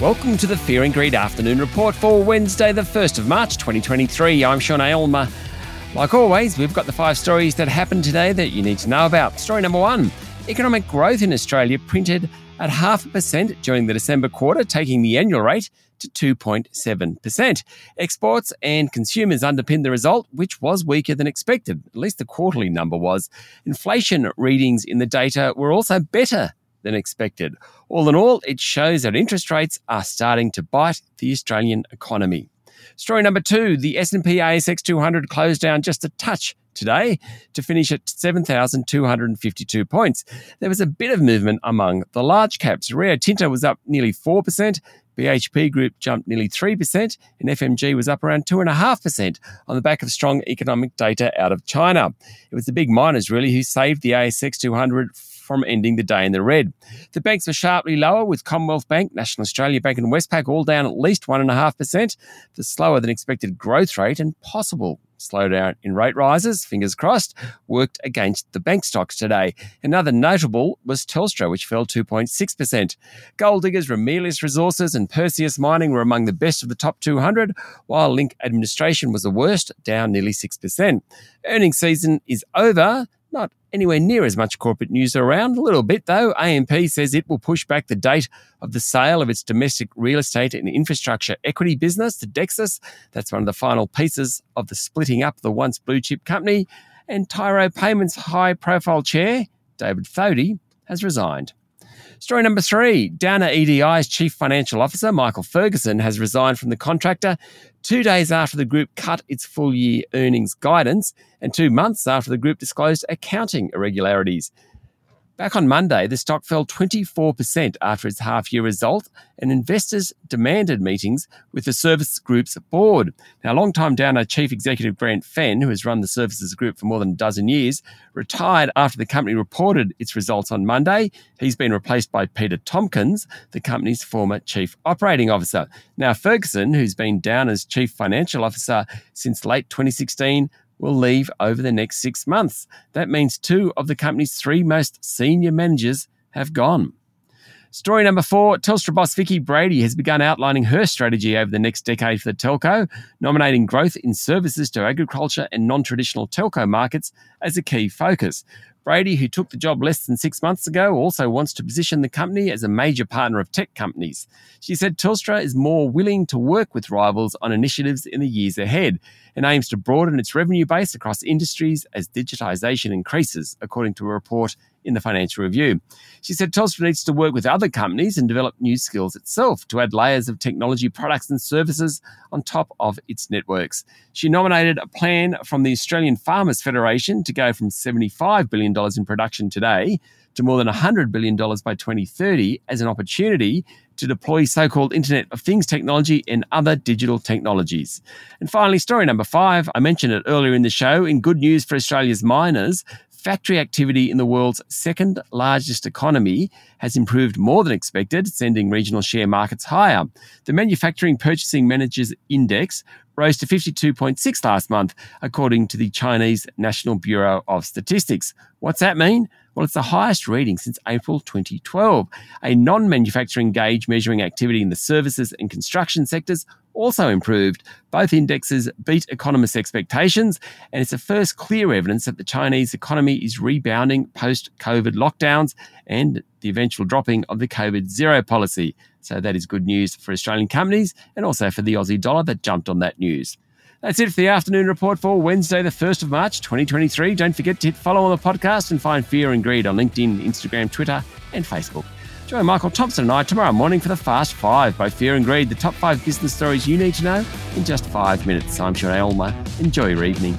Welcome to the Fear and Greed Afternoon Report for Wednesday, the 1st of March 2023. I'm Sean Aylmer. Like always, we've got the five stories that happened today that you need to know about. Story number one economic growth in Australia printed at half a percent during the December quarter, taking the annual rate to 2.7%. Exports and consumers underpinned the result, which was weaker than expected. At least the quarterly number was. Inflation readings in the data were also better than expected. All in all, it shows that interest rates are starting to bite the Australian economy. Story number two, the S&P ASX 200 closed down just a touch today to finish at 7,252 points. There was a bit of movement among the large caps. Rio Tinto was up nearly 4%, BHP Group jumped nearly 3%, and FMG was up around 2.5% on the back of strong economic data out of China. It was the big miners, really, who saved the ASX 200 from ending the day in the red. The banks were sharply lower, with Commonwealth Bank, National Australia Bank, and Westpac all down at least 1.5%. The slower than expected growth rate and possible slowdown in rate rises, fingers crossed, worked against the bank stocks today. Another notable was Telstra, which fell 2.6%. Gold diggers, Ramelius Resources, and Perseus Mining were among the best of the top 200, while Link Administration was the worst, down nearly 6%. Earnings season is over. Anywhere near as much corporate news around. A little bit, though. AMP says it will push back the date of the sale of its domestic real estate and infrastructure equity business to Dexus. That's one of the final pieces of the splitting up the once blue chip company. And Tyro Payments high profile chair, David Thodey, has resigned. Story number three Downer EDI's chief financial officer, Michael Ferguson, has resigned from the contractor two days after the group cut its full year earnings guidance and two months after the group disclosed accounting irregularities. Back on Monday, the stock fell 24% after its half year result, and investors demanded meetings with the Service Group's board. Now, long-time Downer Chief Executive Grant Fenn, who has run the Services Group for more than a dozen years, retired after the company reported its results on Monday. He's been replaced by Peter Tompkins, the company's former Chief Operating Officer. Now, Ferguson, who's been Downer's Chief Financial Officer since late 2016, will leave over the next six months. That means two of the company's three most senior managers have gone. Story number four Telstra boss Vicki Brady has begun outlining her strategy over the next decade for the telco, nominating growth in services to agriculture and non traditional telco markets as a key focus. Brady, who took the job less than six months ago, also wants to position the company as a major partner of tech companies. She said Telstra is more willing to work with rivals on initiatives in the years ahead and aims to broaden its revenue base across industries as digitisation increases, according to a report in the Financial Review. She said Telstra needs to work with other companies and develop new skills itself to add layers of technology products and services on top of its networks. She nominated a plan from the Australian Farmers Federation to go from $75 billion in production today to more than $100 billion by 2030 as an opportunity to deploy so called Internet of Things technology and other digital technologies. And finally, story number five I mentioned it earlier in the show. In good news for Australia's miners, factory activity in the world's second largest economy has improved more than expected, sending regional share markets higher. The Manufacturing Purchasing Managers Index rose to 52.6 last month, according to the Chinese National Bureau of Statistics. What's that mean? Well, it's the highest reading since April 2012. A non manufacturing gauge measuring activity in the services and construction sectors also improved. Both indexes beat economists' expectations, and it's the first clear evidence that the Chinese economy is rebounding post COVID lockdowns and the eventual dropping of the COVID zero policy. So that is good news for Australian companies and also for the Aussie dollar that jumped on that news. That's it for the afternoon report for Wednesday, the 1st of March, 2023. Don't forget to hit follow on the podcast and find Fear and Greed on LinkedIn, Instagram, Twitter, and Facebook. Join Michael Thompson and I tomorrow morning for the Fast Five by Fear and Greed, the top five business stories you need to know in just five minutes. I'm Sean Aylmer. Enjoy your evening.